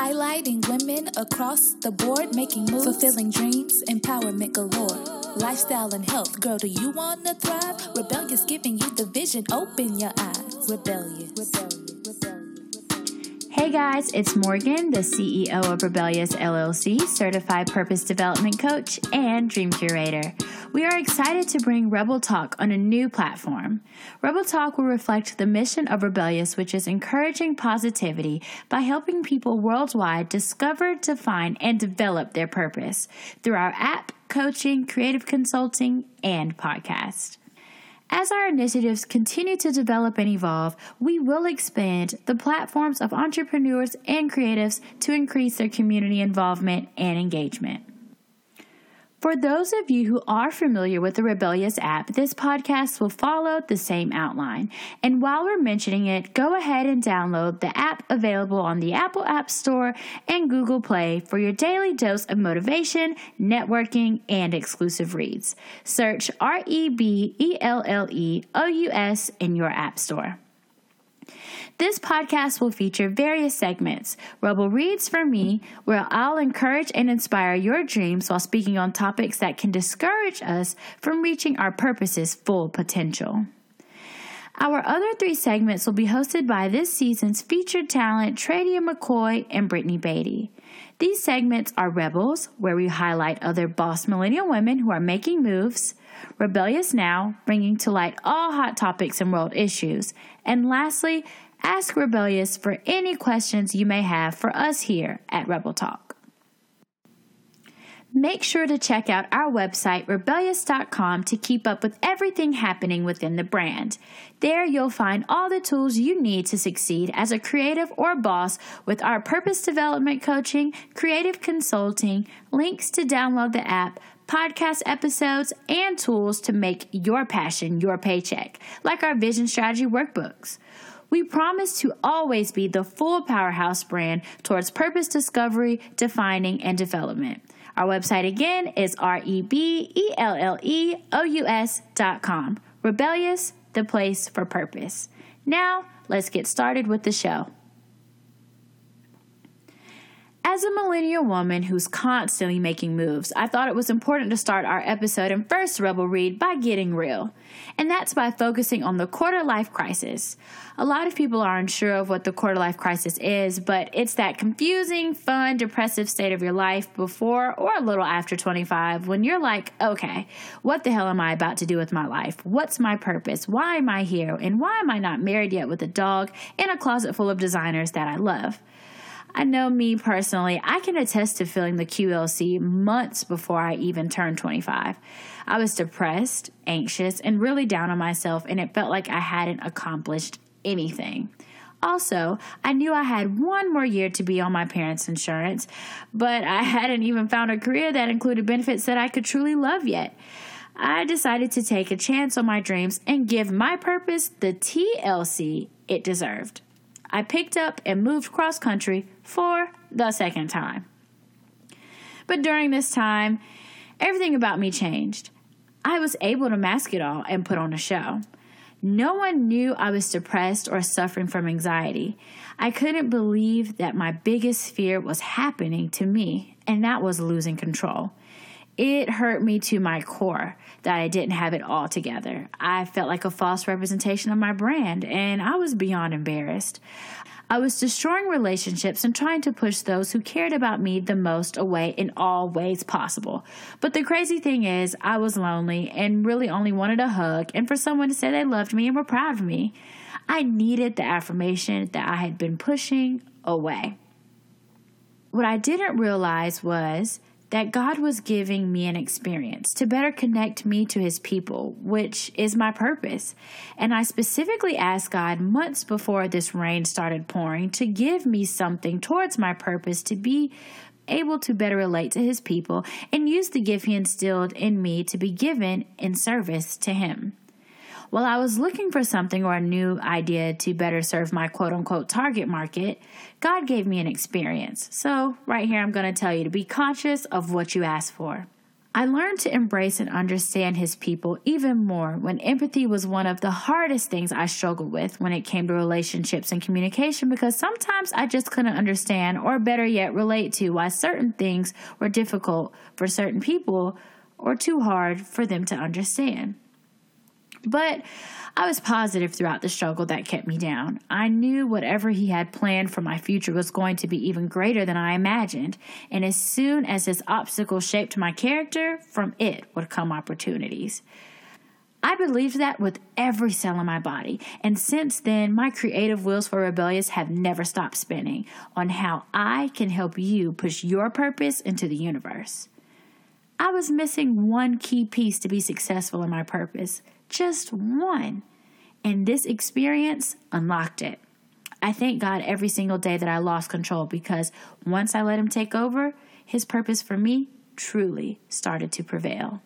Highlighting women across the board, making moves, fulfilling dreams, empowerment galore. Lifestyle and health, girl, do you wanna thrive? Rebelleous giving you the vision, open your eyes. Rebelleous. Rebelleous. Hey guys, it's Morgan, the CEO of Rebelleous LLC, certified purpose development coach and dream curator. We are excited to bring Rebel Talk on a new platform. Rebel Talk will reflect the mission of Rebelleous, which is encouraging positivity by helping people worldwide discover, define, and develop their purpose through our app, coaching, creative consulting, and podcast. As our initiatives continue to develop and evolve, we will expand the platforms of entrepreneurs and creatives to increase their community involvement and engagement. For those of you who are familiar with the Rebelleous app, this podcast will follow the same outline. And while we're mentioning it, go ahead and download the app available on the Apple App Store and Google Play for your daily dose of motivation, networking, and exclusive reads. Search R E B E L L E O U S in your App Store. This podcast will feature various segments. Rebel Reads for Me, where I'll encourage and inspire your dreams while speaking on topics that can discourage us from reaching our purpose's full potential. Our other three segments will be hosted by this season's featured talent, Tradia McCoy and Brittany Beatty. These segments are Rebels, where we highlight other boss millennial women who are making moves, Rebelleous Now, bringing to light all hot topics and world issues, and lastly, Ask Rebelleous for any questions you may have for us here at Rebel Talk. Make sure to check out our website, rebelleous.com, to keep up with everything happening within the brand. There, you'll find all the tools you need to succeed as a creative or boss with our purpose development coaching, creative consulting, links to download the app, podcast episodes, and tools to make your passion your paycheck, like our vision strategy workbooks. We promise to always be the full powerhouse brand towards purpose discovery, defining, and development. Our website again is R E B E L L E O U S dot com. Rebelleous, the place for purpose. Now, let's get started with the show. As a millennial woman who's constantly making moves, I thought it was important to start our episode and first Rebel Read by getting real. And that's by focusing on the quarter life crisis. A lot of people are unsure of what the quarter life crisis is, but it's that confusing, fun, depressive state of your life before or a little after 25 when you're like, okay, what the hell am I about to do with my life? What's my purpose? Why am I here? And why am I not married yet with a dog and a closet full of designers that I love? I know me personally, I can attest to feeling the QLC months before I even turned 25. I was depressed, anxious, and really down on myself, and it felt like I hadn't accomplished anything. Also, I knew I had one more year to be on my parents' insurance, but I hadn't even found a career that included benefits that I could truly love yet. I decided to take a chance on my dreams and give my purpose the TLC it deserved. I picked up and moved cross country for the second time. But during this time, everything about me changed. I was able to mask it all and put on a show. No one knew I was depressed or suffering from anxiety. I couldn't believe that my biggest fear was happening to me, and that was losing control. It hurt me to my core that I didn't have it all together. I felt like a false representation of my brand, and I was beyond embarrassed. I was destroying relationships and trying to push those who cared about me the most away in all ways possible. But the crazy thing is, I was lonely and really only wanted a hug and for someone to say they loved me and were proud of me. I needed the affirmation that I had been pushing away. What I didn't realize was that God was giving me an experience to better connect me to His people, which is my purpose. And I specifically asked God months before this rain started pouring to give me something towards my purpose to be able to better relate to His people and use the gift He instilled in me to be given in service to Him. While I was looking for something or a new idea to better serve my quote unquote target market, God gave me an experience. So, right here, I'm going to tell you to be conscious of what you ask for. I learned to embrace and understand his people even more when empathy was one of the hardest things I struggled with when it came to relationships and communication because sometimes I just couldn't understand or better yet relate to why certain things were difficult for certain people or too hard for them to understand. But I was positive throughout the struggle that kept me down. I knew whatever he had planned for my future was going to be even greater than I imagined. And as soon as this obstacle shaped my character, from it would come opportunities. I believed that with every cell in my body, and since then, my creative wheels for Rebelleous have never stopped spinning on how I can help you push your purpose into the universe. I was missing one key piece to be successful in my purpose just one. And this experience unlocked it. I thank God every single day that I lost control because once I let Him take over, His purpose for me truly started to prevail.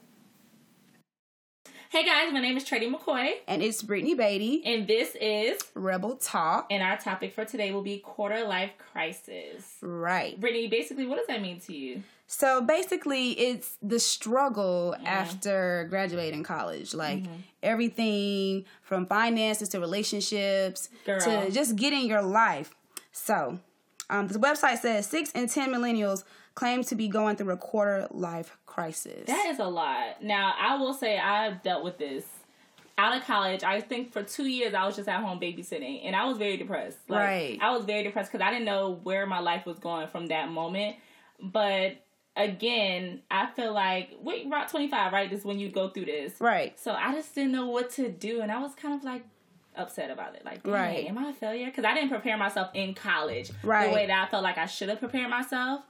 Hey guys, my name is Trady McCoy. And it's Brittany Beatty. And this is Rebel Talk. And our topic for today will be quarter life crisis. Right. Brittany, basically, what does that mean to you? So basically, it's the struggle mm-hmm. after graduating college. Like mm-hmm. everything from finances to relationships Girl. to just getting your life. So, um, the website says six in 10 millennials claim to be going through a quarter life crisis. That is a lot. Now, I will say I've dealt with this out of college, I think for two years I was just at home babysitting, and I was very depressed. Like, right. I was very depressed because I didn't know where my life was going from that moment. But again, I feel like wait, twenty five, right? This is when you go through this, right? So I just didn't know what to do, and I was kind of like upset about it. Like, right? Am I a failure? Because I didn't prepare myself in college right. the way that I felt like I should have prepared myself.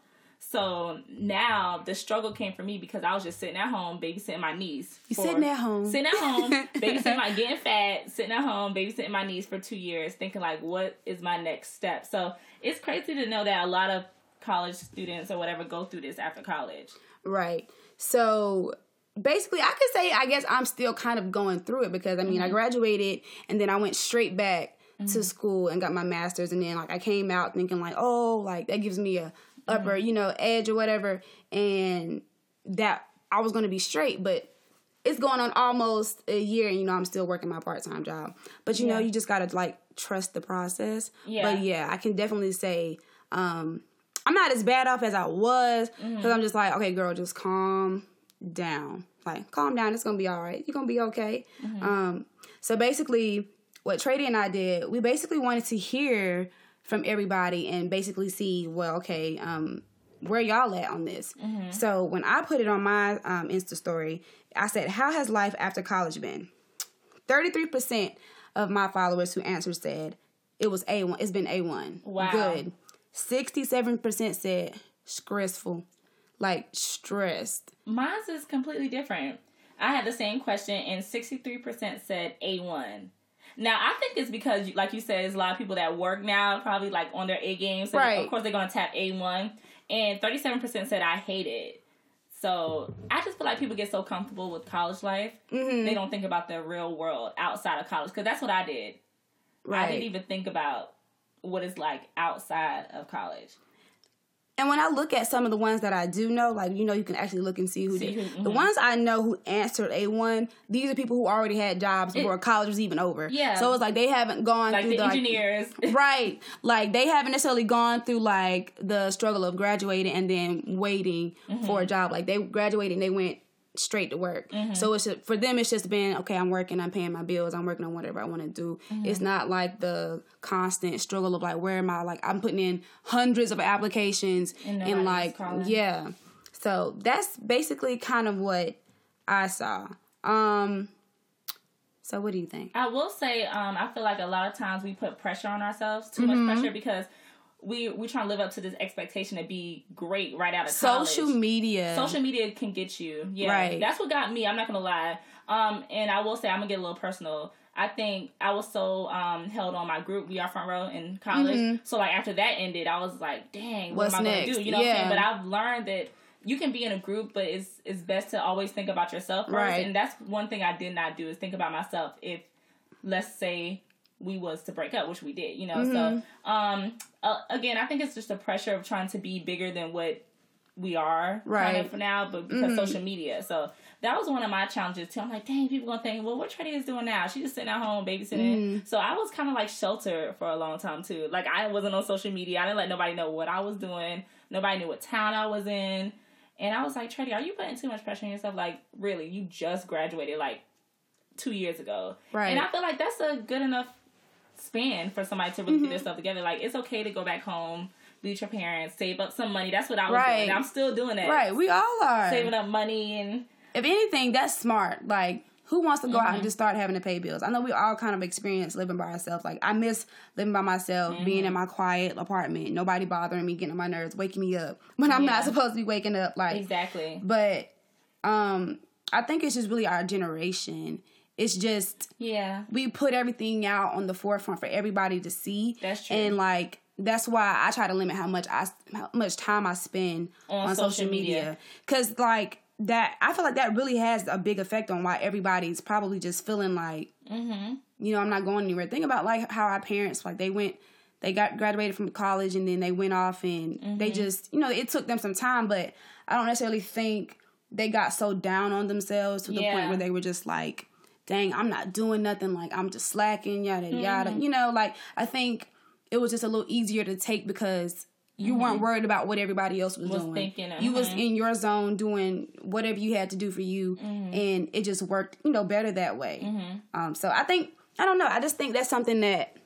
So now the struggle came for me because I was just sitting at home babysitting my niece. You sitting at home, sitting at home, babysitting my getting fat, sitting at home babysitting my niece for two years, thinking like, what is my next step? So it's crazy to know that a lot of college students or whatever go through this after college. Right. So basically I could say I guess I'm still kind of going through it because I mean mm-hmm. I graduated and then I went straight back mm-hmm. to school and got my masters and then like I came out thinking like oh like that gives me a upper mm-hmm. you know edge or whatever and that I was going to be straight but it's going on almost a year and you know I'm still working my part-time job but you yeah. know you just got to like trust the process yeah. but yeah I can definitely say um I'm not as bad off as I was because mm-hmm. I'm just like, okay, girl, just calm down. Like, calm down. It's gonna be all right. You're gonna be okay. Mm-hmm. Um, so basically, what Trady and I did, we basically wanted to hear from everybody and basically see, well, okay, um, where y'all at on this? Mm-hmm. So when I put it on my um, Insta story, I said, "How has life after college been?" Thirty-three percent of my followers who answered said it was a one. It's been a one. Wow, good. 67% said stressful, like stressed. Mine is completely different. I had the same question, and 63% said A1. Now, I think it's because, like you said, there's a lot of people that work now, probably like on their A game. So, right. of course, they're going to tap A1. And 37% said, I hate it. So, I just feel like people get so comfortable with college life, mm-hmm. they don't think about the real world outside of college. Because that's what I did. Right. I didn't even think about what it's like outside of college. And when I look at some of the ones that I do know, like you know, you can actually look and see who see did. Mm-hmm. The ones I know who answered a one, these are people who already had jobs before it, college was even over. Yeah. So it's like they haven't gone like through the, the engineers, like, right? Like they haven't necessarily gone through like the struggle of graduating and then waiting mm-hmm. for a job. Like they graduated and they went straight to work. Mm-hmm. So it's just, for them, it's just been okay. I'm working, I'm paying my bills, I'm working on whatever I want to do. Mm-hmm. It's not like the constant struggle of like where am I? Like I'm putting in hundreds of applications and, and like yeah. So that's basically kind of what I saw. Um, so what do you think? I will say, um, I feel like a lot of times we put pressure on ourselves, too mm-hmm. much pressure because we we trying to live up to this expectation to be great right out of social media. Social media can get you. Yeah, right. That's what got me. I'm not gonna lie. Um, and I will say I'm gonna get a little personal. I think I was so um, held on my group. We are front row in college. Mm-hmm. So like after that ended, I was like, dang, what What's am I next? gonna do? You know yeah. what I'm saying? But I've learned that you can be in a group, but it's it's best to always think about yourself first. Right. And that's one thing I did not do is think about myself. If let's say we was to break up, which we did, you know. Mm-hmm. So, um, uh, again, I think it's just the pressure of trying to be bigger than what we are right kind of for now, but because mm-hmm. social media. So that was one of my challenges too. I'm like, dang, people gonna think, well, what Trady is doing now? She's just sitting at home babysitting. Mm. So I was kind of like sheltered for a long time too. Like I wasn't on social media. I didn't let nobody know what I was doing. Nobody knew what town I was in. And I was like, Trady, are you putting too much pressure on yourself? Like, really, you just graduated like two years ago. Right. And I feel like that's a good enough span for somebody to really mm-hmm. get their stuff together. Like, it's okay to go back home be with your parents, save up some money. That's what I was right. doing. I'm still doing it. Right. We all are saving up money and. If anything, that's smart. Like, who wants to go mm-hmm. out and mm-hmm. just start having to pay bills? I know we all kind of experience living by ourselves. Like, I miss living by myself, mm-hmm. being in my quiet apartment, nobody bothering me, getting on my nerves, waking me up when I'm yeah. not supposed to be waking up. Like, exactly. But, um, I think it's just really our generation it's just yeah we put everything out on the forefront for everybody to see that's true and like that's why I try to limit how much I how much time I spend on, on social, media because like that I feel like that really has a big effect on why everybody's probably just feeling like mm-hmm. you know I'm not going anywhere. Think about like how our parents like they went they got graduated from college and then they went off and mm-hmm. they just you know it took them some time, but I don't necessarily think they got so down on themselves to the yeah. point where they were just like dang, I'm not doing nothing. Like I'm just slacking, yada yada. Mm-hmm. You know, like I think it was just a little easier to take because you mm-hmm. weren't worried about what everybody else was, was doing. Thinking, uh-huh. You was mm-hmm. in your zone doing whatever you had to do for you, mm-hmm. and it just worked, you know, better that way. Mm-hmm. Um, so I think I don't know. I just think that's something that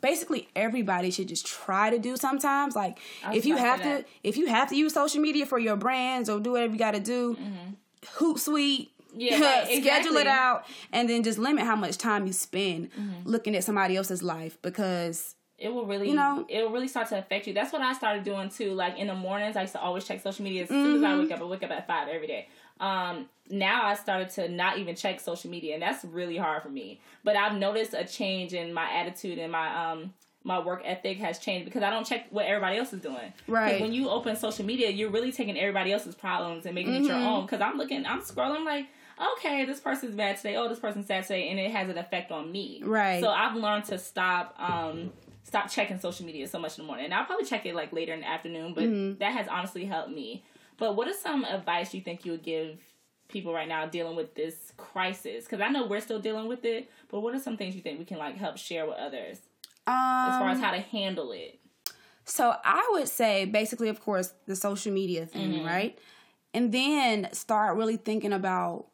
basically everybody should just try to do sometimes. Like if you have to, if you have to use social media for your brands or do whatever you got to do, mm-hmm. Hootsuite. Yeah, right, schedule exactly. it out and then just limit how much time you spend mm-hmm. looking at somebody else's life because it will really, you know, it will really start to affect you. That's what I started doing too. Like in the mornings, I used to always check social media as mm-hmm. soon as I mm-hmm. wake up. I wake up at five every day. Um, now I started to not even check social media, and that's really hard for me. But I've noticed a change in my attitude and my um my work ethic has changed because I don't check what everybody else is doing. Right. When you open social media, you're really taking everybody else's problems and making mm-hmm. it your mm-hmm. own. Because I'm looking, I'm scrolling like okay, this person's bad today. Oh, this person's sad today, and it has an effect on me. Right. So I've learned to stop um, stop checking social media so much in the morning. And I'll probably check it like later in the afternoon, but mm-hmm. that has honestly helped me. But what is some advice you think you would give people right now dealing with this crisis? Because I know we're still dealing with it, but what are some things you think we can like help share with others um, as far as um, how to handle it? So I would say basically, of course, the social media thing, mm-hmm. right? And then start really thinking about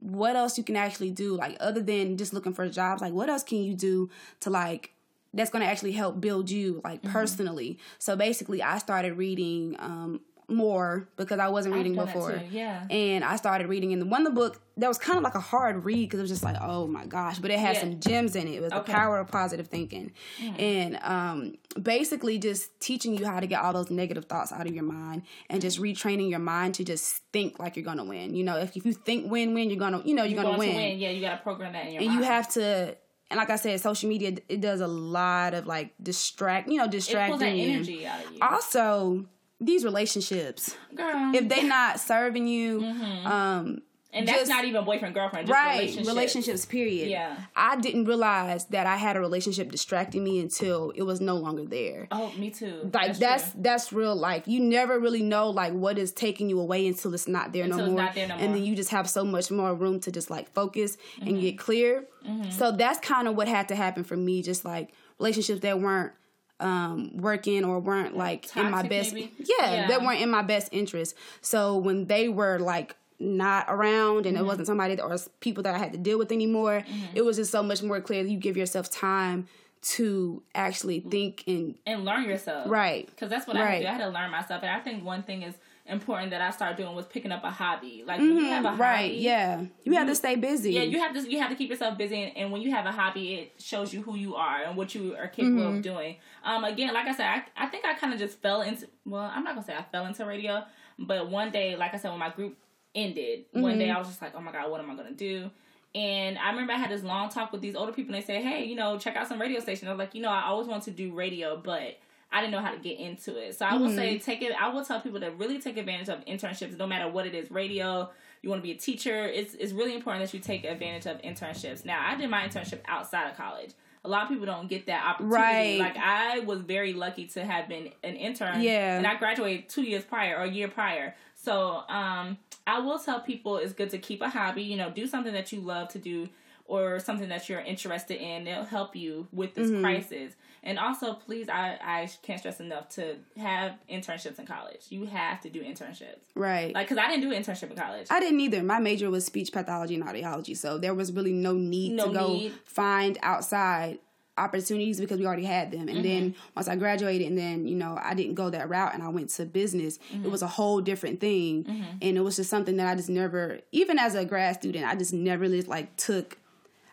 what else you can actually do, like other than just looking for jobs. Like, what else can you do to like that's going to actually help build you like mm-hmm. personally. So basically, I started reading um, more because I wasn't reading before. Yeah. And I started reading in the one the book that was kind of like a hard read because it was just like, oh my gosh, but it had yeah. some gems in it. It was okay. the power of positive thinking. Mm. And um, basically just teaching you how to get all those negative thoughts out of your mind and just retraining your mind to just think like you're gonna win. You know, if, if you think win win, you're gonna you know, you're, you're gonna win. win. Yeah, you gotta program that in your and mind. you have to and like I said, social media it does a lot of like distract, you know, distracting you. energy out of you. Also, these relationships, girl, if they not serving you, mm-hmm. um, and that's just, not even boyfriend girlfriend, right? Relationships. relationships. period. Yeah, I didn't realize that I had a relationship distracting me until it was no longer there. Oh, me too. Like that's that's, that's, real life. You never really know like what is taking you away until it's not there, until no, more. Not there no more. And then you just have so much more room to just like focus mm-hmm. and get clear. Mm-hmm. So that's kind of what had to happen for me. Just like relationships that weren't um, working or weren't like Toxic, in my best yeah, yeah, that weren't in my best interest. So when they were like not around and mm-hmm. it wasn't somebody that, or people that I had to deal with anymore, mm-hmm. it was just so much more clear that you give yourself time to actually think and and learn yourself. Right. Because that's what right. I had to do. I had to learn myself. And I think one thing is important that I started doing was picking up a hobby. Like mm-hmm. when you have a hobby, right? Yeah, you, you have to stay busy. Yeah, you have to you have to keep yourself busy, and, and, when you have a hobby, it shows you who you are and what you are capable mm-hmm. of doing. Um, again, like I said, I, I think I kind of just fell into. Well, I'm not gonna say I fell into radio, but one day, like I said, when my group ended. Mm-hmm. One day mm-hmm. I was just like, oh my God, what am I going to do? And I remember I had this long talk with these older people and they said, hey, you know, check out some radio stations. I was like, you know, I always want to do radio, but I didn't know how to get into it. So I mm-hmm. will say, mm-hmm. take it, I will tell people to really take advantage of internships, no matter what it is radio, you want to be a teacher. It's, it's really important that you take advantage of internships. Now, I did my internship outside of college. a lot of people don't get that opportunity. Right. Like I was very lucky to have been an intern. Yeah. And I graduated two years prior or a year prior. So um, I will tell people it's good to keep a hobby. You know, do something that you love to do or something that you're interested in. It'll help you with this mm-hmm. crisis. And also, please, I, I can't stress enough to have internships in college. You have to do internships. Right. Like, because I didn't do an internship in college. I didn't either. My major was speech pathology and audiology. So there was really no need no to go need. find outside opportunities because we already had them. And mm-hmm. then once I graduated and then, you know, I didn't go that route and I went to business, mm-hmm. it was a whole different thing. Mm-hmm. And it was just something that I just never even as a grad student, I just never really like took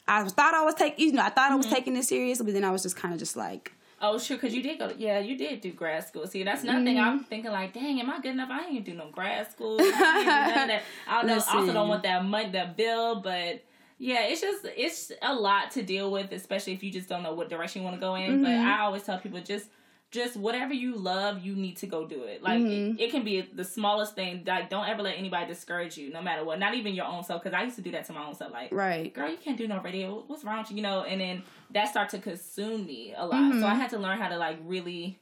I thought I was taking you know, I thought I was mm-hmm. taking this serious, but then I was just kind of just like Oh, sure, because you did go. To, yeah, you did do grad school. See, that's another thing. I'm mm-hmm. thinking like, dang, am I good enough? I ain't do no grad school. I, I don't also don't want that money, that bill, but yeah, it's just it's a lot to deal with, especially if you just don't know what direction you want to go in. Mm-hmm. But I always tell people just just whatever you love, you need to go do it. Like mm-hmm. it, it, can be the smallest thing. Like don't ever let anybody discourage you, no matter what. Not even your own self, because I used to do that to my own self. Like, right, girl, you can't do no radio. What's wrong with you? You know, and then that started to consume me a lot. Mm-hmm. So I had to learn how to like really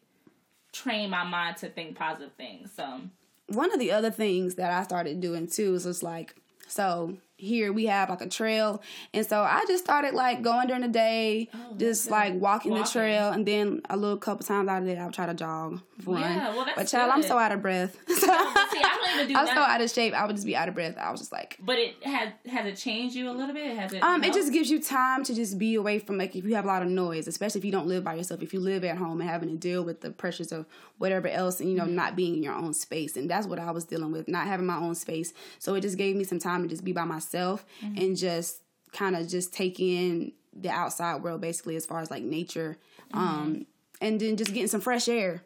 train my mind to think positive things. So one of the other things that I started doing too is just like so here we have like a trail. And so i just started like going during the day oh, just like walking, walking, the trail. And then a little couple times out of it i'll try to jog run. Yeah, well, that's but child good. i'm so out of breath. So, see, I don't even do i'm so out of shape. I would just be out of breath. I was just like but it has has it changed you a little bit? Has it um helped? it just gives you time to just be away from like if you have a lot of noise especially if you don't live by yourself. If you live at home and having to deal with the pressures of whatever else and you know mm-hmm. not being in your own space. And that's what i was dealing with not having my own space. So it just gave me some time to just be by myself mm-hmm. and just kind of just take in the outside world basically as far as like nature mm-hmm. um and then just getting some fresh air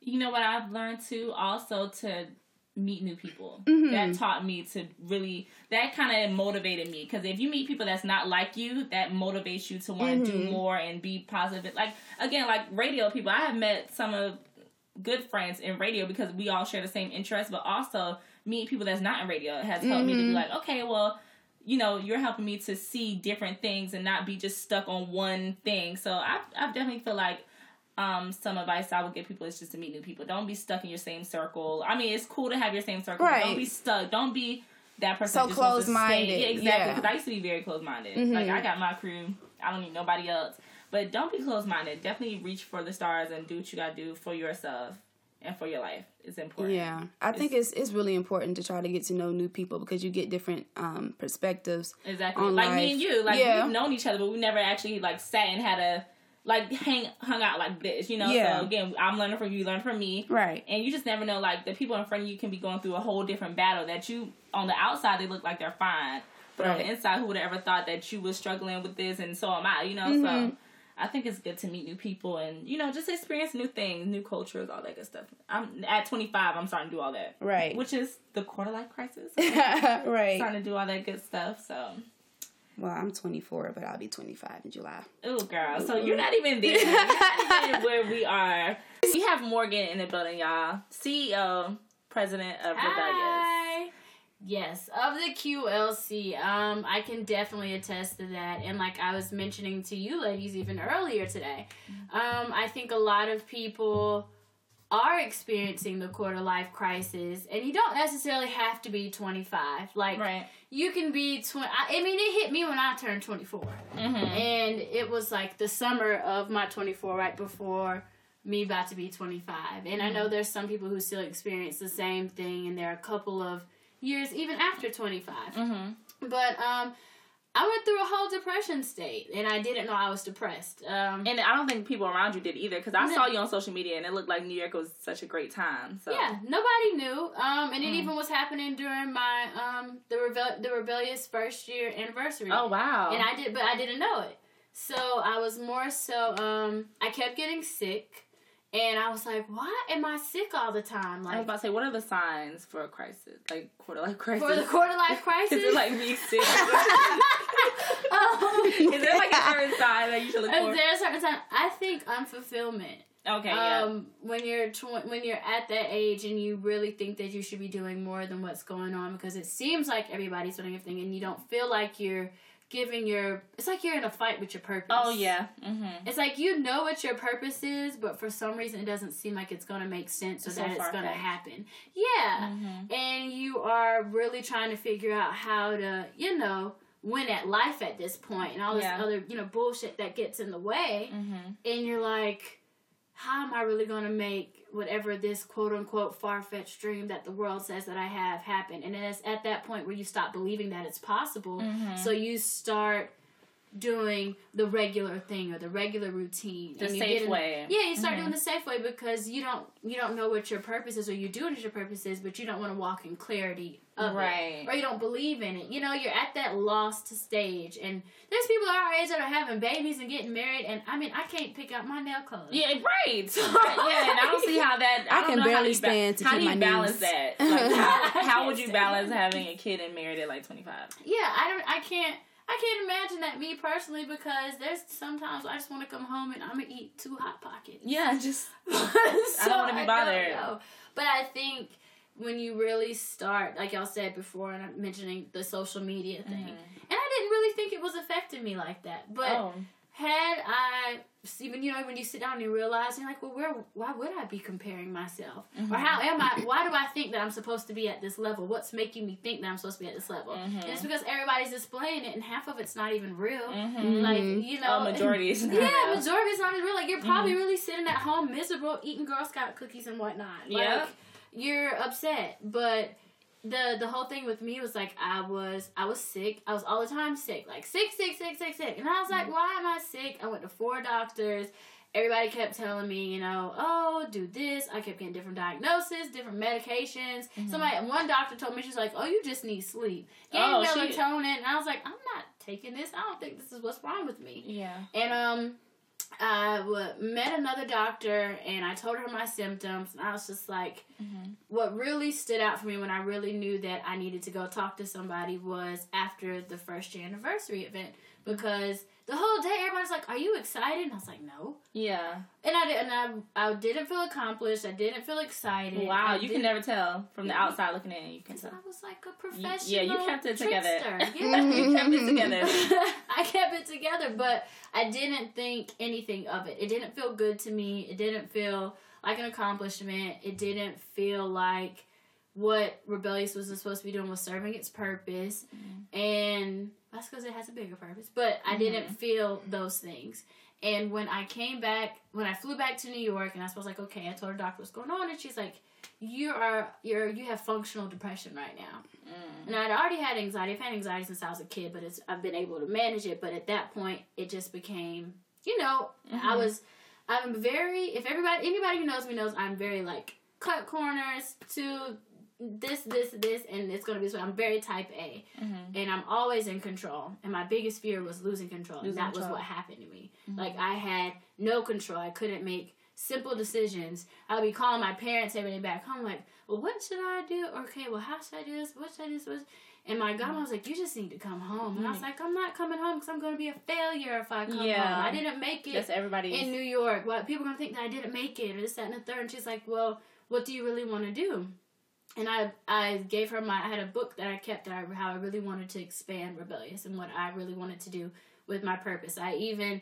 you know what i've learned too also to meet new people mm-hmm. that taught me to really that kind of motivated me because if you meet people that's not like you that motivates you to want to mm-hmm. do more and be positive like again like radio people i have met some of good friends in radio because we all share the same interests but also meeting people that's not in radio has helped mm-hmm. me to be mm-hmm. like okay well you know, you're helping me to see different things and not be just stuck on one thing. So I, I definitely feel like um, some advice I would give people is just to meet new people. Don't be stuck in your same circle. I mean, it's cool to have your same circle. Right. don't be stuck. Don't be that person. So close minded. Yeah, exactly. Because yeah. I used to be very close minded. Mm-hmm. Like I got my crew. I don't need nobody else. But don't be close minded. Definitely reach for the stars and do what you gotta do for yourself and for your life is important. Yeah, I it's, think it's it's really important to try to get to know new people because you get different um, perspectives. Exactly, like life. me and you, like yeah. we've known each other, but we never actually like sat and had a like hang hung out like this, you know. Yeah. So again, I'm learning from you, you learn from me, right? And you just never know. Like the people in front of you can be going through a whole different battle that you on the outside they look like they're fine, but right. on the inside, who would have ever thought that you was struggling with this, and so am I, you know. Mm-hmm. So I think it's good to meet new people and you know just experience new things, new cultures, all that good stuff. I'm at 25. I'm starting to do all that. Right. Which is the quarter life crisis. right. Starting to do all that good stuff. So. Well, I'm 24, but I'll be 25 in July. Oh, girl. So you're not even there. Not even where we are. We have Morgan in the building, y'all. CEO, president of Rebelleous. Hi. Yes, of the QLC, um, I can definitely attest to that. And like I was mentioning to you ladies even earlier today, um, I think a lot of people are experiencing the quarter life crisis, and you don't necessarily have to be 25. Like, right. you can be 20. I, I, mean, it hit me when I turned 24. Mm-hmm. And it was like the summer of my 24, right before me about to be 25. And mm-hmm. I know there's some people who still experience the same thing, and there are a couple of years even after 25. Mm-hmm. But um, I went through a whole depression state, and I didn't know I was depressed. Um, and I don't think people around you did either, because I no. saw you on social media, and it looked like New York was such a great time. So yeah, nobody knew, um, and mm. it even was happening during my um, the rebel the Rebelleous first year anniversary. Oh wow! And I did, but I didn't know it. So I was more so. Um, I kept getting sick. And I was like, why am I sick all the time? Like, I was about to say, what are the signs for a crisis? Like quarter life crisis? For the quarter life crisis? Is it like me sick? um, is there like a certain sign that you should look for? Is there a certain sign? I think unfulfillment. Okay. Um, yeah. When you're tw- when you're at that age and you really think that you should be doing more than what's going on because it seems like everybody's doing everything and you don't feel like you're giving your it's like you're in a fight with your purpose. Oh yeah. Mm-hmm. It's like you know what your purpose is, but for some reason it doesn't seem like it's gonna make sense or so that it's gonna happen. Yeah. Mm-hmm. And you are really trying to figure out how to, you know, win at life at this point and all this yeah. other, you know, bullshit that gets in the way. Mm-hmm. And you're like, how am I really gonna make whatever this quote unquote far fetched dream that the world says that I have happen. And it's at that point where you stop believing that it's possible. Mm-hmm. So you start doing the regular thing or the regular routine. The safe way. Yeah, you start mm-hmm. doing the safe way because you don't you don't know what your purpose is or you do it as your purpose is, but you don't want to walk in clarity of right. it. Or you don't believe in it. You know, you're at that lost stage and there's people our age that are having babies and getting married and I mean I can't pick out my nail color. Yeah, right. yeah, and I don't see how that I, I can barely stand ba- to How do you balance that? Like, how, how would you balance having a kid and married at like twenty five? Yeah, I don't I can't I can't imagine that me personally because there's sometimes I just want to come home and I'm gonna eat two hot pockets. Yeah, just so I don't want to be bothered. But I think when you really start, like y'all said before, and I'm mentioning the social media thing, mm-hmm. and I didn't really think it was affecting me like that. But oh. Had I even you know when you sit down and you realize you're like well where why would i be comparing myself mm-hmm. or how am i why do i think that i'm supposed to be at this level what's making me think that i'm supposed to be at this level mm-hmm. it's because everybody's displaying it and half of it's not even real mm-hmm. like you know oh, majority is not yeah real. majority is not even real like you're probably mm-hmm. really sitting at home miserable eating girl scout cookies and whatnot like yep. you're upset but the the whole thing with me was like I was I was sick. I was all the time sick, like sick, sick, sick, sick, sick. And I was like, mm-hmm. why am I sick? I went to four doctors. Everybody kept telling me, you know, oh, do this. I kept getting different diagnoses, different medications. Mm-hmm. Somebody, one doctor told me she's like, oh, you just need sleep. Getting oh, melatonin, and I was like, I'm not taking this. I don't think this is what's wrong with me. Yeah. And um, I met another doctor and I told her my symptoms and I was just like, mm-hmm. what really stood out for me when I really knew that I needed to go talk to somebody was after the first year anniversary event because the whole day everybody's like, "Are you excited?" And I was like, "No." Yeah. And I did, and I I didn't feel accomplished. I didn't feel excited. Wow, I you can never tell from the outside looking in. You can tell. I was like a professional. yeah, you kept it together. Yeah, you kept it together. I kept it together, but I didn't think anything of it. It didn't feel good to me. It didn't feel like an accomplishment. It didn't feel like what Rebelleous was supposed to be doing was serving its purpose mm-hmm. and that's because it has a bigger purpose but i mm-hmm. didn't feel those things and when i came back when i flew back to new york and i was like okay i told her doctor what's going on and she's like you are you're you have functional depression right now mm. and i'd already had anxiety i've had anxiety since i was a kid but it's i've been able to manage it but at that point it just became you know mm-hmm. i was i'm very if everybody anybody who knows me knows i'm very like cut corners to this, this, this, and it's gonna be so. I'm very type A, mm-hmm. and I'm always in control. And my biggest fear was losing control. Losing and that control. was what happened to me. Mm-hmm. Like I had no control. I couldn't make simple decisions. I'd be calling my parents every day back home, like, "Well, what should I do? Okay, well, how should I do this? What should I do this?" And my godmother was like, "You just need to come home." And I was mm-hmm. like, "I'm not coming home because I'm going to be a failure if I come yeah. home. I didn't make it. That's everybody in New York. What people are going to think that I didn't make it or this, that, and the third. And she's like, "Well, what do you really want to do?" And I I gave her my I had a book that I kept that I, how I really wanted to expand Rebelleous and what I really wanted to do with my purpose. I even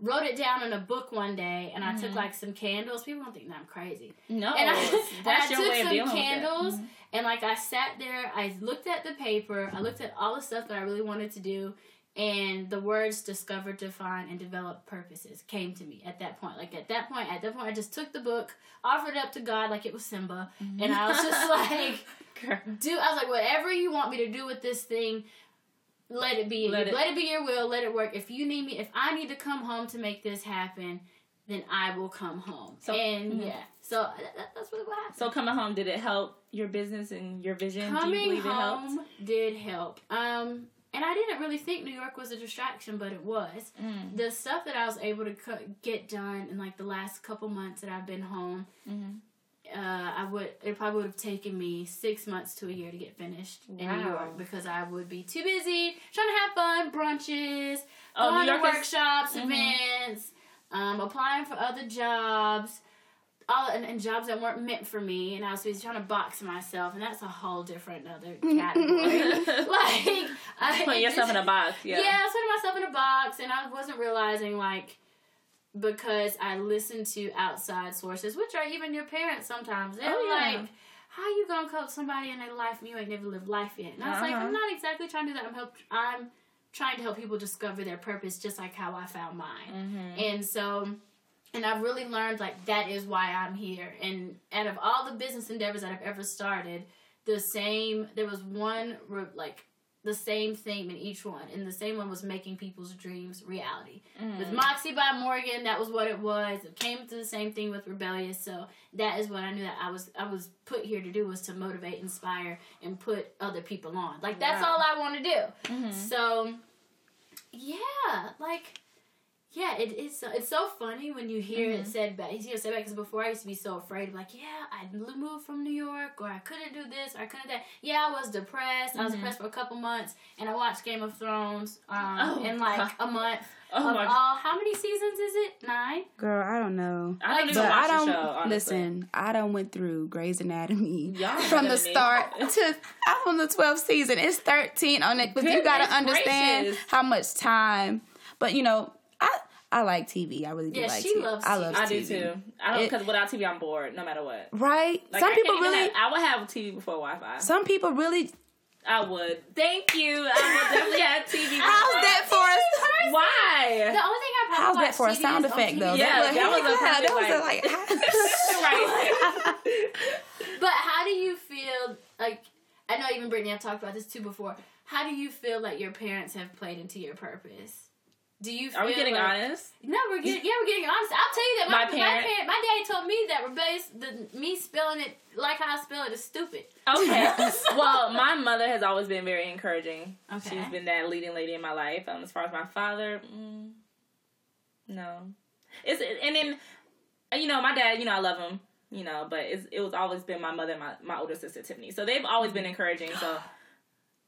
wrote it down in a book one day and I mm-hmm. took like some candles. People don't think that I'm crazy. No, and I, that's and I your way of dealing candles. Mm-hmm. and like I sat there, I looked at the paper, I looked at all the stuff that I really wanted to do, and the words discover define and develop purposes came to me at that point. Like at that point at that point i just took the book offered it up to god like it was simba mm-hmm. and i was just like do i was like whatever you want me to do with this thing let it be let it, let it be your will. Let it work. If you need me if i need to come home to make this happen then i will come home. So, and mm-hmm. yeah. So that, that's really what happened. so coming home did it help your business and your vision? Coming do you believe home it helped? did help. Um and I didn't really think New York was a distraction, but it was. Mm. The stuff that I was able to get done in like the last couple months that I've been home, mm-hmm. uh, I would it probably would have taken me six months to a year to get finished wow. in New York because I would be too busy trying to have fun, brunches, oh, going to workshops, is- mm-hmm. events, um, applying for other jobs all and, and, jobs that weren't meant for me, and I was trying to box myself, and that's a whole different other category. like I, putting yourself in a box. Yeah, yeah, I was putting myself in a box, and I wasn't realizing like because I listened to outside sources, which are even your parents sometimes. They're oh, yeah. like, "How you gonna coach somebody in their life and you ain't never lived life yet?" And I was uh-huh. like, "I'm not exactly trying to do that. I'm help. I'm trying to help people discover their purpose, just like how I found mine." Mm-hmm. And so and I've really learned like that is why I'm here. And out of all the business endeavors that I've ever started, the same there was one like the same theme in each one, and the same one was making people's dreams reality. Mm. With Moxie by Morgan, that was what it was. It came to the same thing with Rebelleous, so that is what I knew that I was I was put here to do was to motivate, inspire, and put other people on. Like that's wow. all I want to do. Mm-hmm. So yeah, like yeah, it is. It's so funny when you hear mm-hmm. it said back. You hear it said back because before I used to be so afraid of like, yeah, I moved from New York, or I couldn't do this, or I couldn't that. Yeah, I was depressed. Mm-hmm. I was mm-hmm. depressed for a couple months, and I watched Game of Thrones um, oh, in like God. a month. Oh my all, how many seasons is it? Nine. Girl, I don't know. I don't even watch I don't, the show. Honestly. Listen, I don't went through Grey's Anatomy from the start to I'm on the 12th season. It's 13 on it, but you got to understand how much time. But you know, I I like TV. I really do yeah, like she TV. Loves I love. I TV. do too. I don't because without TV, I'm bored no matter what. Right. Like, some I people really. Have, I would have TV before Wi-Fi. Some people really. I would. Thank you. I would definitely have TV. How's that for us? Why? The only thing I probably How's that for a sound effect though? Yeah, that, that was a that like, was like right. but how do you feel? Like I know even Brittany, I've talked about this too before. How do you feel like your parents have played into your purpose? Do you? Are we getting like, honest? No, we're getting yeah, we're getting honest. I'll tell you that my, my parent, my, parent, my daddy told me that Rebelleous, the me spelling it like how I spell it is stupid. Okay. well, my mother has always been very encouraging. Okay. She's been that leading lady in my life. Um, as far as my father, mm, no. It's and then, you know, my dad. You know, I love him. You know, but it's, it was always been my mother and my, my older sister Tiffany. So they've always been encouraging. So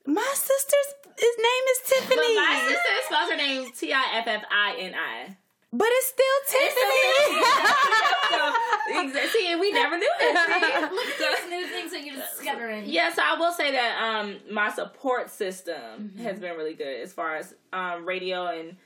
my sister's his name is Tiffany. But my sister spells her name T I F F I N I. But it's still Tiffany. so, see, we never knew that. Look at these new things that you're discovering. Yeah, so I will say that um, my support system mm-hmm. has been really good as far as um, radio and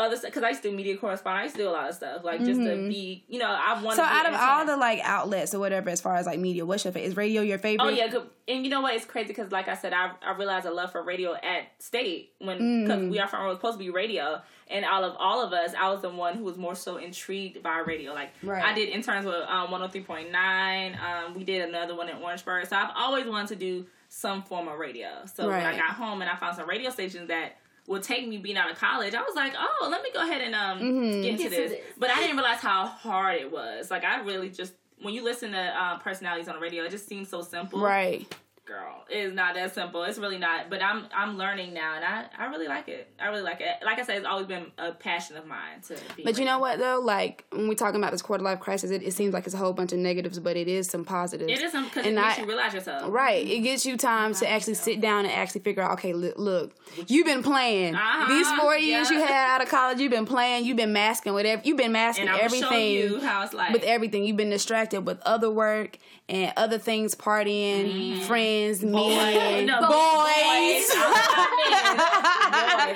other stuff because I used to do media correspondence. I used to do a lot of stuff like just mm-hmm. to be, you know, I want. So out of all the like outlets or whatever, as far as like media, what's your favorite? Is radio your favorite? Oh yeah, and you know what? It's crazy because like I said, I I realized a love for radio at state when because mm. we are from we're supposed to be radio, and all of all of us, I was the one who was more so intrigued by radio. Like right. I did interns with um, one hundred oh three point nine. Um, we did another one in Orangeburg, so I've always wanted to do some form of radio. So right. when I got home and I found some radio stations that would take me being out of college, I was like, oh, let me go ahead and um mm-hmm. get into this. But I didn't realize how hard it was. Like I really just when you listen to uh, personalities on the radio, it just seems so simple. Right girl, it's not that simple. It's really not. But I'm I'm learning now, and I I really like it. I really like it. Like I said, it's always been a passion of mine to. be But you know what though? Like when we talking about this quarter life crisis, it, it seems like it's a whole bunch of negatives, but it is some positives. It is some because it makes I, you realize yourself. Right. It gets you time to actually yourself. sit down and actually figure out. Okay, look, look you've been playing uh-huh, these four years yeah. you had out of college. You've been playing. You've been masking whatever. You've been masking everything. You how it's like with everything. You've been distracted with other work and other things, partying, mm-hmm. friends, me no, boys. boys.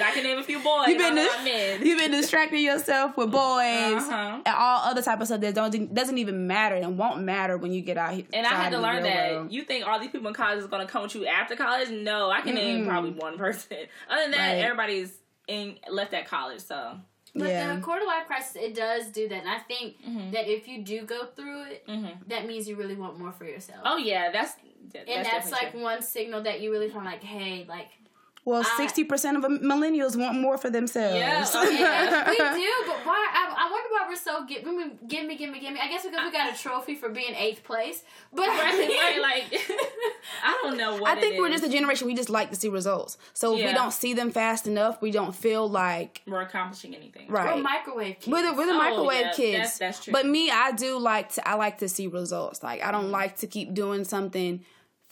I can name a few boys. You've been dis- you've been distracting yourself with boys uh-huh. and all other type of stuff that don't doesn't even matter and won't matter when you get out here. And I had to learn that world. you think all these people in college is going to come with you after college. No, I can mm-hmm. name probably one person. Other than that, right. everybody's in left at college. So but yeah. the quarter life crisis, it does do that, and I think mm-hmm. that if you do go through it, mm-hmm. that means you really want more for yourself. Oh yeah, that's, that's and that's like true. one signal that you really kind of like, hey, like well, sixty percent of millennials want more for themselves. Yeah, oh, yeah. we do. But why? I, I, wonder why we're so give, me, give me, give me, give me. I guess because we got a trophy for being eighth place. But right, like I don't know what. I think we're just a generation. We just like to see results. So yeah. if we don't see them fast enough, we don't feel like we're accomplishing anything. Right? We're microwave kids. We're the, we're the oh, microwave yeah, kids. That's, that's true. But me, I do like to. I like to see results. Like I don't mm-hmm. like to keep doing something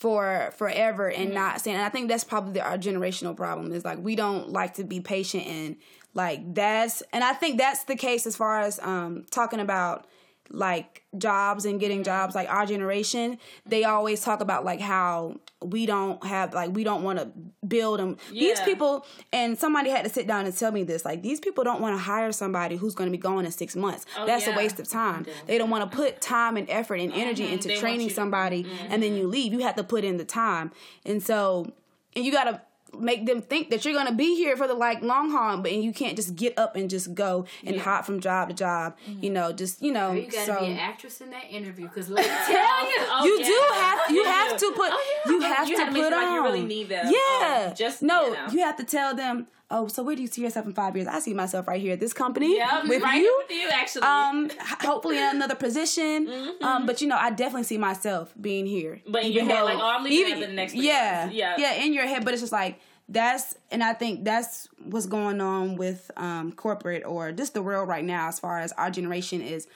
for forever and mm-hmm. not saying. And I think that's probably our generational problem is like we don't like to be patient and like that's and I think that's the case as far as um talking about like jobs and getting jobs like our generation they always talk about like how we don't have like we don't want to build them yeah. these people and somebody had to sit down and tell me this like these people don't want to hire somebody who's going to be gone in six months oh, that's yeah. a waste of time they don't want to put time and effort and energy mm-hmm. into they training somebody mm-hmm. and then you leave you have to put in the time and so and you got to make them think that you're gonna be here for the like long haul, but and you can't just get up and just go and yeah. hop from job to job. Mm-hmm. You know, just you know. you gotta so, be an actress in that interview because let me tell you, oh, you yeah. do have you have to put oh, yeah. you have you to put on. Like you really need them. Yeah, um, just no, you, know. you have to tell them oh, so where do you see yourself in five years? I see myself right here at this company yeah, with right you. with you, actually. Um, hopefully in another position. Mm-hmm. Um, but you know, I definitely see myself being here. But in your head, like, oh, I'm leaving even, the next. Yeah, yeah, yeah, in your head. But it's just like that's and I think that's what's going on with um, corporate or just the world right now as far as our generation is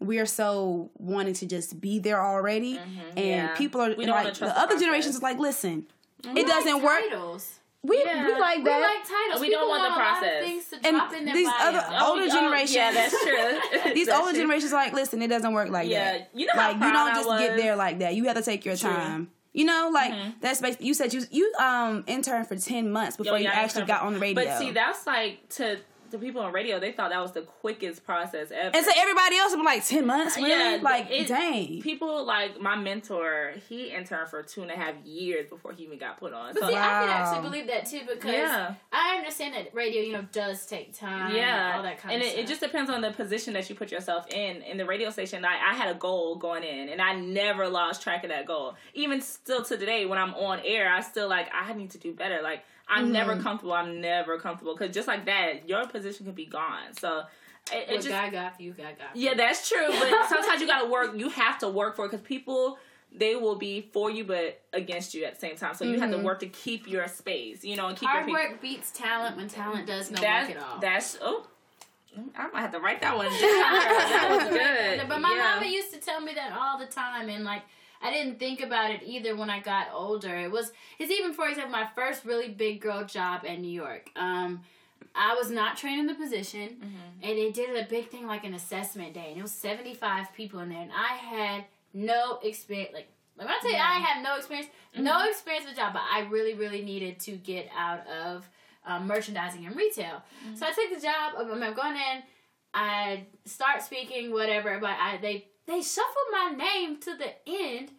we are so wanting to just be there already mm-hmm, and yeah. people are like the, other generations is like listen we it doesn't like work titles. We, yeah. we like that. We like titles. We don't want the process. and these bio. other oh, older oh, generations, yeah, that's true. these that's older true. generations are like, listen, it doesn't work like yeah. that. You know, like you don't just get there like that. You have to take your true. time. You know, like mm-hmm. that's basically you said you you um interned for ten months before Yo, you actually got on the radio. But see, that's like to the people on radio, they thought that was the quickest process ever. And so everybody else was like ten months, really? Yeah, like it, dang. People like my mentor, he interned for two and a half years before he even got put on. But so, see, wow. I can actually believe that too because yeah. I understand that radio, you know, does take time. Yeah, all that kind and of it, it, just depends on the position that you put yourself in. In the radio station, I, I had a goal going in, and I never lost track of that goal. Even still to today, when I'm on air, I still like I need to do better. Like I'm mm-hmm. never comfortable. I'm never comfortable because just like that, your position could be gone. So it, it just God got you, God got you. Yeah, that's true. But sometimes you got to work. You have to work for it because people they will be for you but against you at the same time. So you mm-hmm. have to mm-hmm. work to keep your space, you know, and keep hard your work beats talent when talent does no that, work at all. That's oh. I might have to write that one down. that was good. But my yeah. mama used to tell me that all the time, and like I didn't think about it either when I got older. It was it's even for example my first really big girl job in New York. Um, I was not trained in the position, mm-hmm. and they did a big thing like an assessment day, and it was seventy five people in there, and I had no experience. Like, let me tell you, I had no experience, mm-hmm. no experience with the job, but I really, really needed to get out of um, merchandising and retail. Mm-hmm. So I took the job. I'm, I'm going in. I start speaking, whatever, but I they they shuffled my name to the end.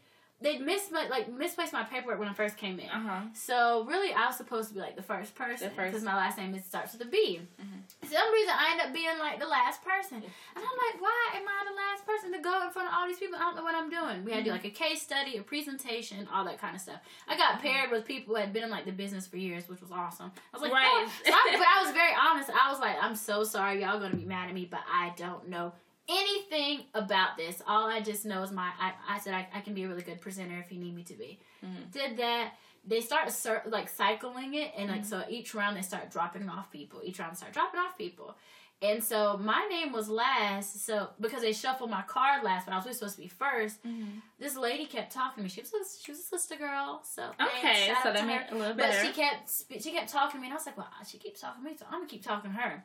They mis like misplaced my paperwork when I first came in. Uh-huh. So really, I was supposed to be like the first person because my last name is starts with a B. Mm-hmm. Some reason, I end up being like the last person, and I'm like, why am I the last person to go in front of all these people? I don't know what I'm doing. We had to do mm-hmm. like a case study, a presentation, all that kind of stuff. I got mm-hmm. paired with people who had been in like the business for years, which was awesome. I was like, right. Oh. So I, but I was very honest. I was like, I'm so sorry, y'all gonna be mad at me, but I don't know anything about this. All I just know is my. I, I said I, I can be a really good presenter if you need me to be. Mm-hmm. Did that. They start like cycling it, and like mm-hmm. so each round they start dropping off people. Each round they start dropping off people. And so my name was last, so because they shuffled my card last, but I was really supposed to be 1st mm-hmm. This lady kept talking to me. She was a, she was a sister girl, so okay, so that made a little better. But she kept she kept talking to me, and I was like, well, she keeps talking to me, so I'm gonna keep talking to her.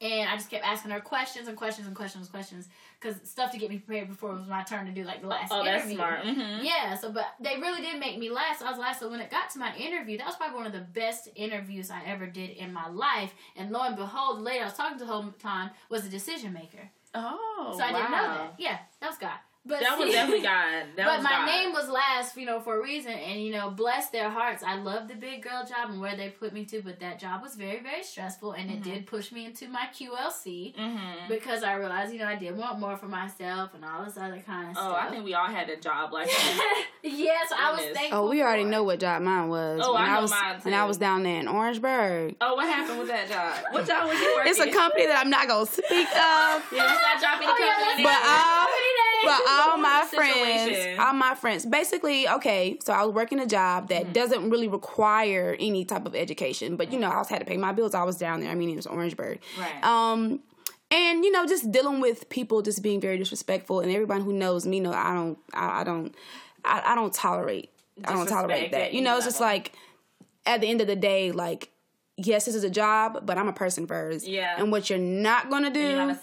And I just kept asking her questions and questions and questions and questions because stuff to get me prepared before it was my turn to do like the last oh, interview. that's smart. Mm-hmm. Yeah, so but they really did make me last. So I was last. So when it got to my interview, that was probably one of the best interviews I ever did in my life. And lo and behold, the lady I was talking to the whole time was a decision maker. Oh, so I wow. didn't know that. Yeah, that was God. But that see, was definitely God. That but my God. name was last, you know, for a reason, and you know, bless their hearts. I love the big girl job and where they put me to, but that job was very, very stressful, and mm-hmm. it did push me into my QLC mm-hmm. because I realized, you know, I did want more for myself and all this other kind of oh, stuff. Oh, I think we all had a job like that. yes, I was thankful. Oh, we already know what job mine was. Oh, I know I was, mine too. And I was down there in Orangeburg. Oh, what happened with that job? What job was you working? It's a company that I'm not gonna speak of. yeah, let's not drop any oh, company. Yeah, but all, but all my friends friends, all my friends. Basically, okay, so I was working a job that mm-hmm. doesn't really require any type of education, but you know, I was had to pay my bills. I was down there. I mean, it was Orangeburg. Right. Um, and you know, just dealing with people just being very disrespectful, and everyone who knows me know I don't, I, I don't, I, I, don't tolerate, I don't tolerate that. You know, it's just like at the end of the day, like yes, this is a job, but I'm a person first. Yeah. And what you're not gonna do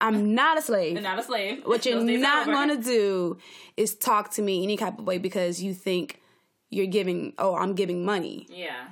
I'm not a slave. You're not a slave. What you're not gonna do is talk to me any type of way because you think you're giving. Oh, I'm giving money. Yeah.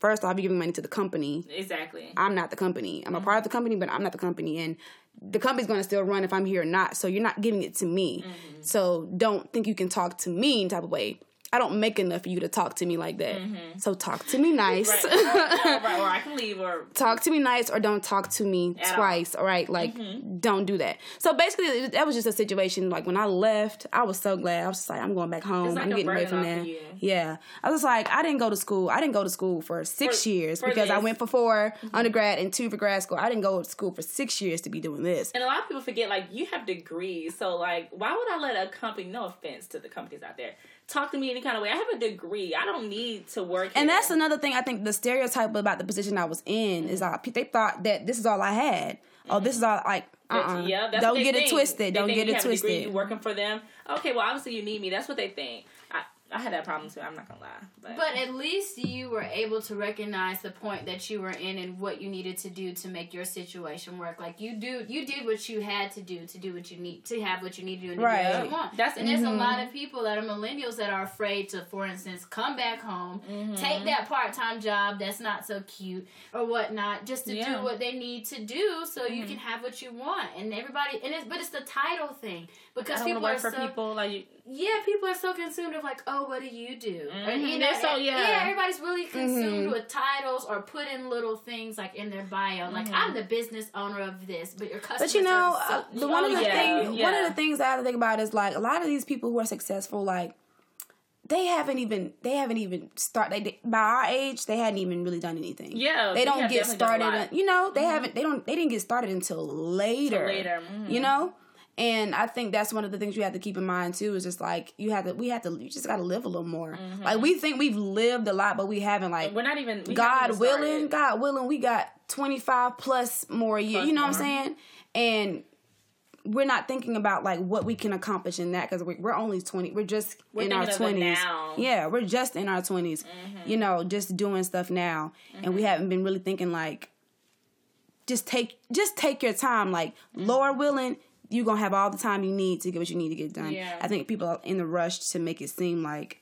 First off, you're giving money to the company. Exactly. I'm not the company. I'm a part of the company, but I'm not the company, and the company's gonna still run if I'm here or not. So you're not giving it to me. Mm-hmm. So don't think you can talk to me in type of way. I don't make enough for you to talk to me like that. So talk to me nice. Mm-hmm. Right. or. Or I can leave. Or talk to me nice or don't talk to me At all. twice. All right, like Mm-hmm. don't do that. So basically, that was just a situation. Like when I left, I was so glad. I was just like, I'm going back home. like I'm getting away from there. Yeah, I was like, I didn't go to school. I didn't go to school for six For- years for because I this. Mm-hmm. went for 4 undergrad and two for grad school. I didn't go to school for six years to be doing this. And a lot of people forget, like, you have degrees. So, like, why would I let a company, no offense to the companies out there, talk to me any kind of way? I have a degree. I don't need to work. And here. that's another thing I think the stereotype about the position I was in is Mm-hmm. like they thought that this is all I had. Oh, this is all like uh uh Yeah, that's Don't get it twisted. They Don't think get it have a degree, twisted. you working for them. Okay, well, obviously you need me. That's what they think. I, had that problem too. I'm not gonna lie. But, But at least you were able to recognize the point that you were in and what you needed to do to make your situation work. Like you do, you did what you had to do to do what you need to have what you need to do and to do what you want. That's- and there's Mm-hmm. a lot of people that are millennials that are afraid to, for instance, come back home, Mm-hmm. take that part time job that's not so cute or whatnot, just to Yeah. Mm-hmm. do what they need to do so you can have what you want. And everybody, and it's but it's the title thing because people are work for so people like you. Yeah, people are so consumed of like, oh, what do you do? And, Mhm. you know, so- and- yeah. everybody's really consumed Mm-hmm. with titles or putting little things like in their bio, like Mm-hmm. I'm the business owner of this, but your customer. But you know, service uh, the one of the Oh, yeah, things, one of the things I have to think about is like a lot of these people who are successful, like they haven't even they haven't even start. They they- by our age, they hadn't even really done anything. Yeah, they don't get definitely done a started. Mm-hmm. You know, they haven't. They don't. They didn't get started until later. later, mhm. You know. And I think that's one of the things you have to keep in mind too. Is just like you have to, we have to, you just got to live a little more. Like we think we've lived a lot, but we haven't. Like We're not even. God even willing. God willing, we got 25 plus more years. You know what I'm saying? And we're not thinking about like what we can accomplish in that because we're, we're only 20. We're just We're in our thinking of the 20s. now. Mm-hmm. Yeah, we're just in our 20s. You know, just doing stuff now. And we haven't been really thinking like, just take just take your time. Like, Mm-hmm. Lord willing, you're gonna have all the time you need to get what you need to get done. Yeah. I think people are in the rush to make it seem like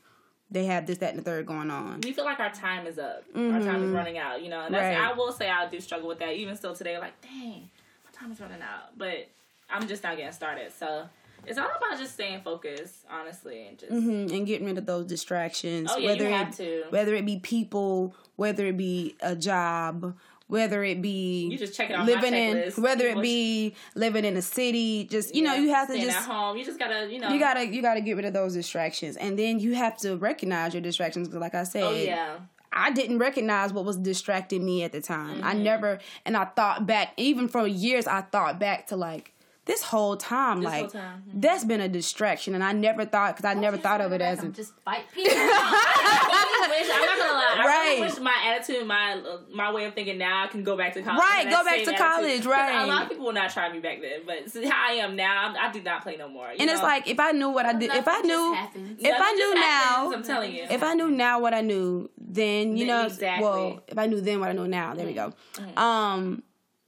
they have this, that, and the third going on. we feel like our time is up. Our time is running out. You know, and that's, Mm-hmm. Right. I will say I do struggle with that. Even still today, like, dang, my time is running out. But I'm just not getting started. So it's all about just staying focused, honestly, and just mm-hmm. and getting rid of those distractions. Oh, yeah, you have it, to. Whether it be people, whether it be a job, whether it be You just check it off my living in, whether it be living in a city. Just you know, you have to just at home. You just gotta, you know. you gotta you gotta get rid of those distractions, and then you have to recognize your distractions. 'cause like I said, Oh yeah. I didn't recognize what was distracting me at the time. I Mm-hmm. never, and I thought back, even for years, I thought back to like this whole time, This like whole time. mm-hmm. that's been a distraction, and I never thought because I never thought of it as a just fight people. I wish, I'm not gonna lie. I Right. really wish my attitude, my uh, my way of thinking now, I can go back to college. Right, go back to attitude. college, right. A lot of people will not try me back then, but see how I am now, I'm, I do not play no more. And it's like if I knew what I did, if I knew, happens. if I knew happens, now, I'm telling you. if I knew now what I knew, then you Then know, exactly. well, if I knew then what I know now, there we go. Um,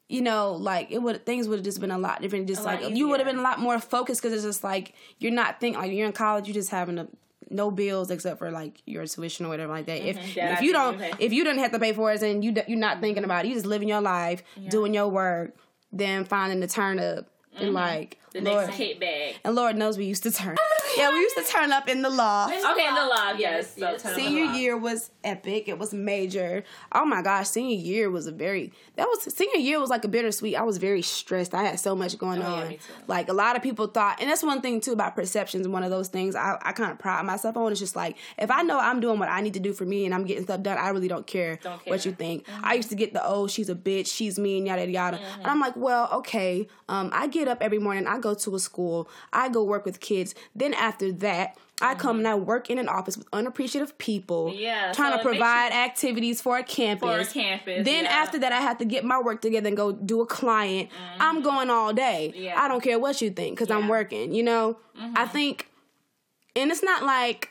you know, like it would things would have just been a lot different. Just A like you would have been a lot more focused because it's just like you're not thinking like you're in college, you're just having a no bills except for like your tuition or whatever like that. If That if you do don't pay. if you don't have to pay for it and you you're not thinking about it, you just living your life, doing your work, then finding the turn up and like the Lord, next kit bag. and Lord knows we used to turn. yeah, we used to turn up in the loft. Okay, in the log, Yes, yes. So yes. turn on the Senior log. year was epic. It was major. Oh my gosh, senior year was a very that was senior year was like a bittersweet. I was very stressed. I had so much going Oh, yeah, on. me too. Like a lot of people thought, and that's one thing too about perceptions. One of those things I, I kind of pride myself on. It's just like if I know I'm doing what I need to do for me and I'm getting stuff done, I really don't care, Don't what you think. I used to get the oh she's a bitch, she's mean, yada yada. And I'm like, well, okay. Um, I get up every morning. I go to a school. I go work with kids. Then after that. I come and I work in an office with unappreciative people. Yeah, Trying so to provide activities for a campus. For a campus, Then yeah. after that, I have to get my work together and go do a client. I'm going all day. Mm-hmm. Yeah. Mm-hmm. I don't care what you think because I'm working. You know, I think, and it's not like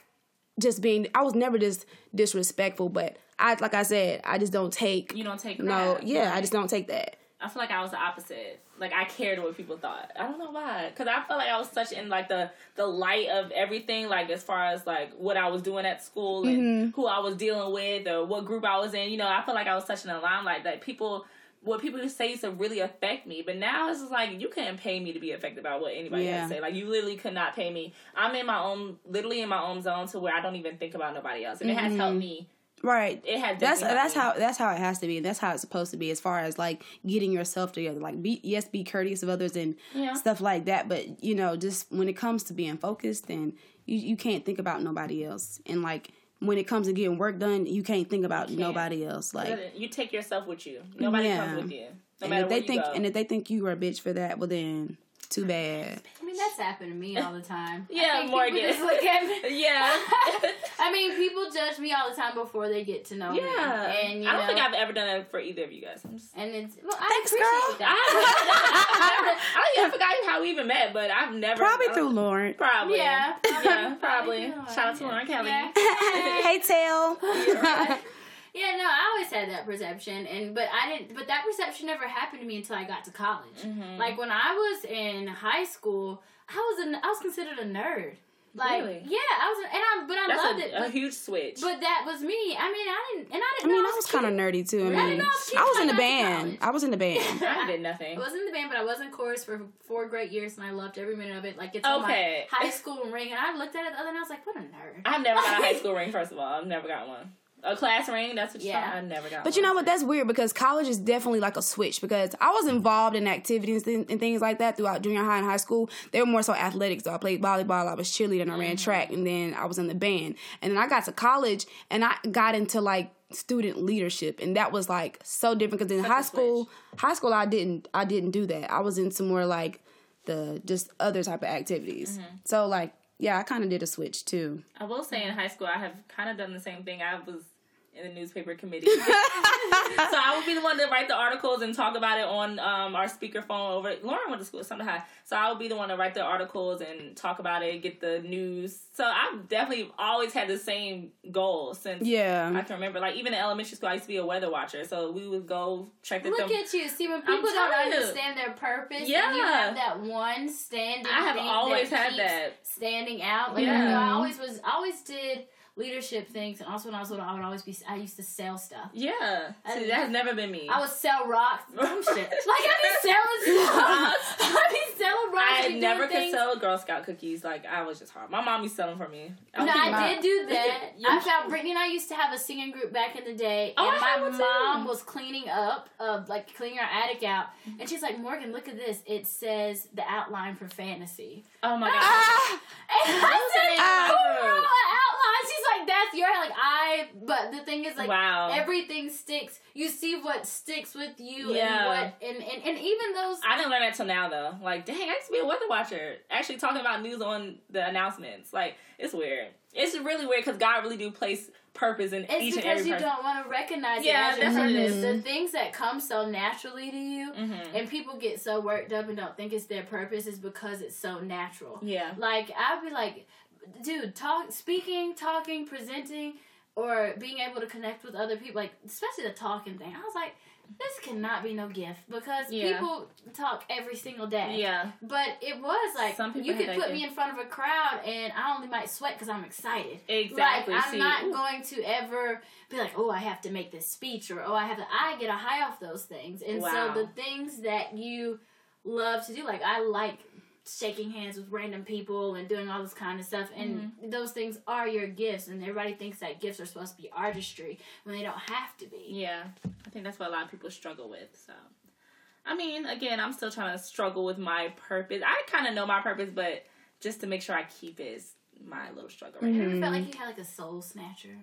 just being. I was never just disrespectful, but I, like I said, I just don't take. You don't take no, crap. yeah, I just don't take that. I feel like I was the opposite. Like I cared what people thought. I don't know why. Cause I felt like I was such in like the the light of everything. Like as far as like what I was doing at school and mm-hmm. who I was dealing with or what group I was in. You know, I felt like I was such in the limelight that people what people say used to really affect me. But now it's just like you couldn't pay me to be affected by what anybody yeah. has to say. Like you literally could not pay me. I'm in my own, literally in my own zone to where I don't even think about nobody else, and mm-hmm. it has helped mm-hmm. me. Right. It has. That's that's how that's how it has to be, and that's how it's supposed to be. As far as like getting yourself together, like be yes, be courteous of others and yeah. stuff like that. But you know, just when it comes to being focused, and you you can't think about nobody else, and like when it comes to getting work done, you can't think about can't. nobody else. Like you take yourself with you. Nobody yeah. comes with you. No and if they think go. and if they think you are a bitch for that, well then too bad. I mean, that's happened to me all the time. yeah, Morgan. look at me. yeah. I mean, people judge me all the time before they get to know yeah. me. And you I don't know, think I've ever done that for either of you guys. Just... And it's well, I Thanks, appreciate girl. that. I, I, I forgot how we even met, but I've never probably through Lauren. Probably. Yeah. Yeah. Probably. Shout out to Lauren Kelly. Yeah. hey, Tail. Yeah, no, I always had that perception, and but I didn't. But that perception never happened to me until I got to college. Mm-hmm. Like when I was in high school, I was a, I was considered a nerd. Like really? yeah, I was, and I but I That's loved a, it. But, a huge switch. But that was me. I mean, I didn't, and I didn't. I mean, I was, was kind of nerdy too. I mean, I, I, was, I was in the band. I was in the band. I did nothing. I was in the band, but I was in chorus for four great years, and I loved every minute of it. Like it's okay. my high school ring, and I looked at it the other, and I was like, "What a nerd!" I've never got a high school ring. First of all, I've never got one. A class ring, that's what you yeah. I never got. But you know what? That's weird because college is definitely like a switch because I was involved in activities and, and things like that throughout junior high and high school. They were more so athletics. So I played volleyball, I was cheerleading, I ran mm-hmm. track, and then I was in the band. And then I got to college and I got into like student leadership and that was like so different because in Such high school high school I didn't I didn't do that. I was into more like the just other type of activities. Mm-hmm. So like yeah, I kind of did a switch too. I will say in high school I have kind of done the same thing. I was in the newspaper committee. so I would be the one to write the articles and talk about it on um, our speakerphone over. Lauren went to school at High, so I would be the one to write the articles and talk about it, get the news. So I've definitely always had the same goal since yeah I can remember. Like even in elementary school, I used to be a weather watcher, so we would go check the. Look at you! See when people don't understand their purpose, yeah, and you have that one standing. I have always had that standing out. Like yeah. You I always was, always did leadership things, and also when I was little, I would always be. I used to sell stuff. Yeah, See, that has never been me. I would sell rocks, dumb shit. Like I'd be selling stuff. I'd be selling rocks. I never could sell Girl Scout cookies. Like I was just hard. My mom used to sell them for me. I no, I did do that. I found Brittany and I used to have a singing group back in the day, oh, and my mom too. was cleaning up, uh, like cleaning our attic out, and she's like, "Morgan, look at this. It says the outline for fantasy." Oh my god! Ah! And I said, "Oh, outline." Like, that's your like I. But the thing is, like, wow, everything sticks. You see what sticks with you, yeah. and what, and, and and even those. I didn't learn that till now though. Like, dang, I used to be a weather watcher, actually talking about news on the announcements. Like, it's weird. It's really weird because God really do place purpose in it's each and every because you don't want to recognize yeah, it as your purpose. The things that come so naturally to you, mm-hmm. and people get so worked up and don't think it's their purpose is because it's so natural. Yeah, like I'd be like, dude, talk, speaking, talking, presenting, or being able to connect with other people, like especially the talking thing. I was like, this cannot be no gift because yeah. people talk every single day. Yeah. But it was like Some people you could put me in front of a crowd and I only might sweat because I'm excited. Exactly. Like I'm See, not ooh. going to ever be like, oh, I have to make this speech or oh, I have to. I get a high off those things, and wow. so the things that you love to do, like I like shaking hands with random people and doing all this kind of stuff. And mm-hmm. those things are your gifts. And everybody thinks that gifts are supposed to be artistry when they don't have to be. Yeah. I think that's what a lot of people struggle with. So, I mean, again, I'm still trying to struggle with my purpose. I kind of know my purpose, but just to make sure I keep it is my little struggle right mm-hmm. now. felt like you had like a soul snatcher?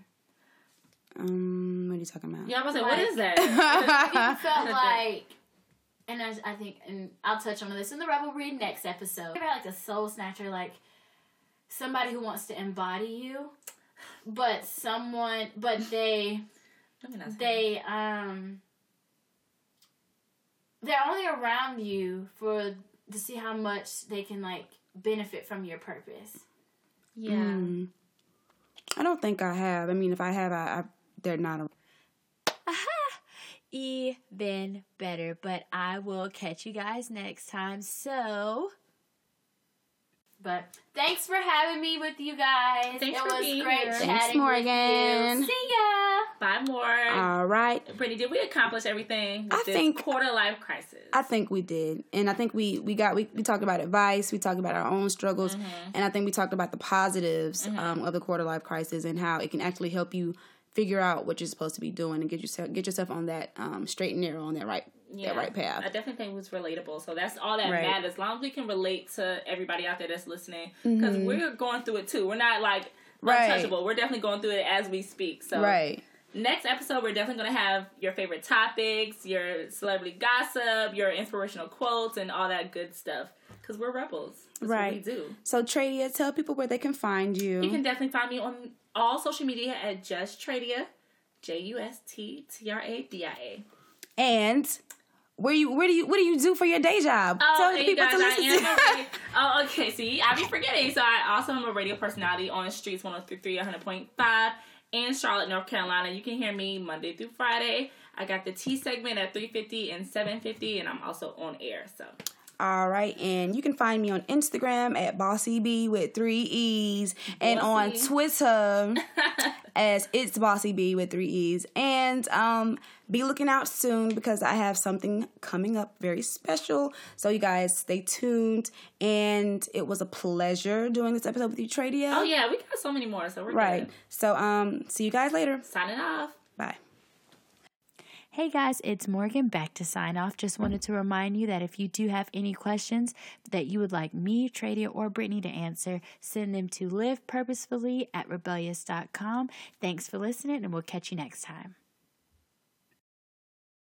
Um, what are you talking about? Yeah, I was like, like what is that? you felt like and I, I think, and I'll touch on this in the Rebel Read next episode. About like a soul snatcher, like somebody who wants to embody you, but someone, but they, they, um, they're only around you for to see how much they can like benefit from your purpose. Yeah. Mm. I don't think I have. I mean, if I have, I, I they're not. Aha! Even better. But I will catch you guys next time. So. But thanks for having me with you guys. Thanks it for was being great here. chatting Thanks, Morgan. with you. See ya. Bye, more. All right. Brittany, did we accomplish everything? With I this think- quarter life crisis. I think we did, and I think we we got we, we talked about advice, we talked about our own struggles, and I think we talked about the positives um, of the quarter life crisis and how it can actually help you figure out what you're supposed to be doing and get yourself get yourself on that um, straight and narrow on that right that right path. I definitely think it was relatable. So that's all that Right. matters. As long as we can relate to everybody out there that's listening, because we're going through it too. We're not like Mm-hmm. Right. untouchable. We're definitely going through it as we speak. So Right. next episode, we're definitely going to have your favorite topics, your celebrity gossip, your inspirational quotes, and all that good stuff. Because we're rebels. That's Right. What we do. So Tradia, tell people where they can find you. You can definitely find me on all social media at Just Tradia, J U S T T R A D I A. and where you where do you what do you do for your day job? Oh, tell the people guys, to listen to. Oh, okay. See, I be forgetting. So I also am a radio personality on Streets 103.3, 100.5 in Charlotte, North Carolina. You can hear me Monday through Friday. I got the T segment at 350 and 750, and I'm also on air. So All right, and you can find me on Instagram at BossyB with three E's, and on Twitter as it's BossyB with three E's. And um, be looking out soon because I have something coming up very special. So you guys stay tuned. And it was a pleasure doing this episode with you, Tradia. oh yeah, we got so many more. So we're Right. good. So um, see you guys later. Signing off. Hey guys, it's Morgan back to sign off. Just wanted to remind you that if you do have any questions that you would like me, Tradia, or Brittany to answer, send them to livepurposefully at rebelleous.com. Thanks for listening, and we'll catch you next time.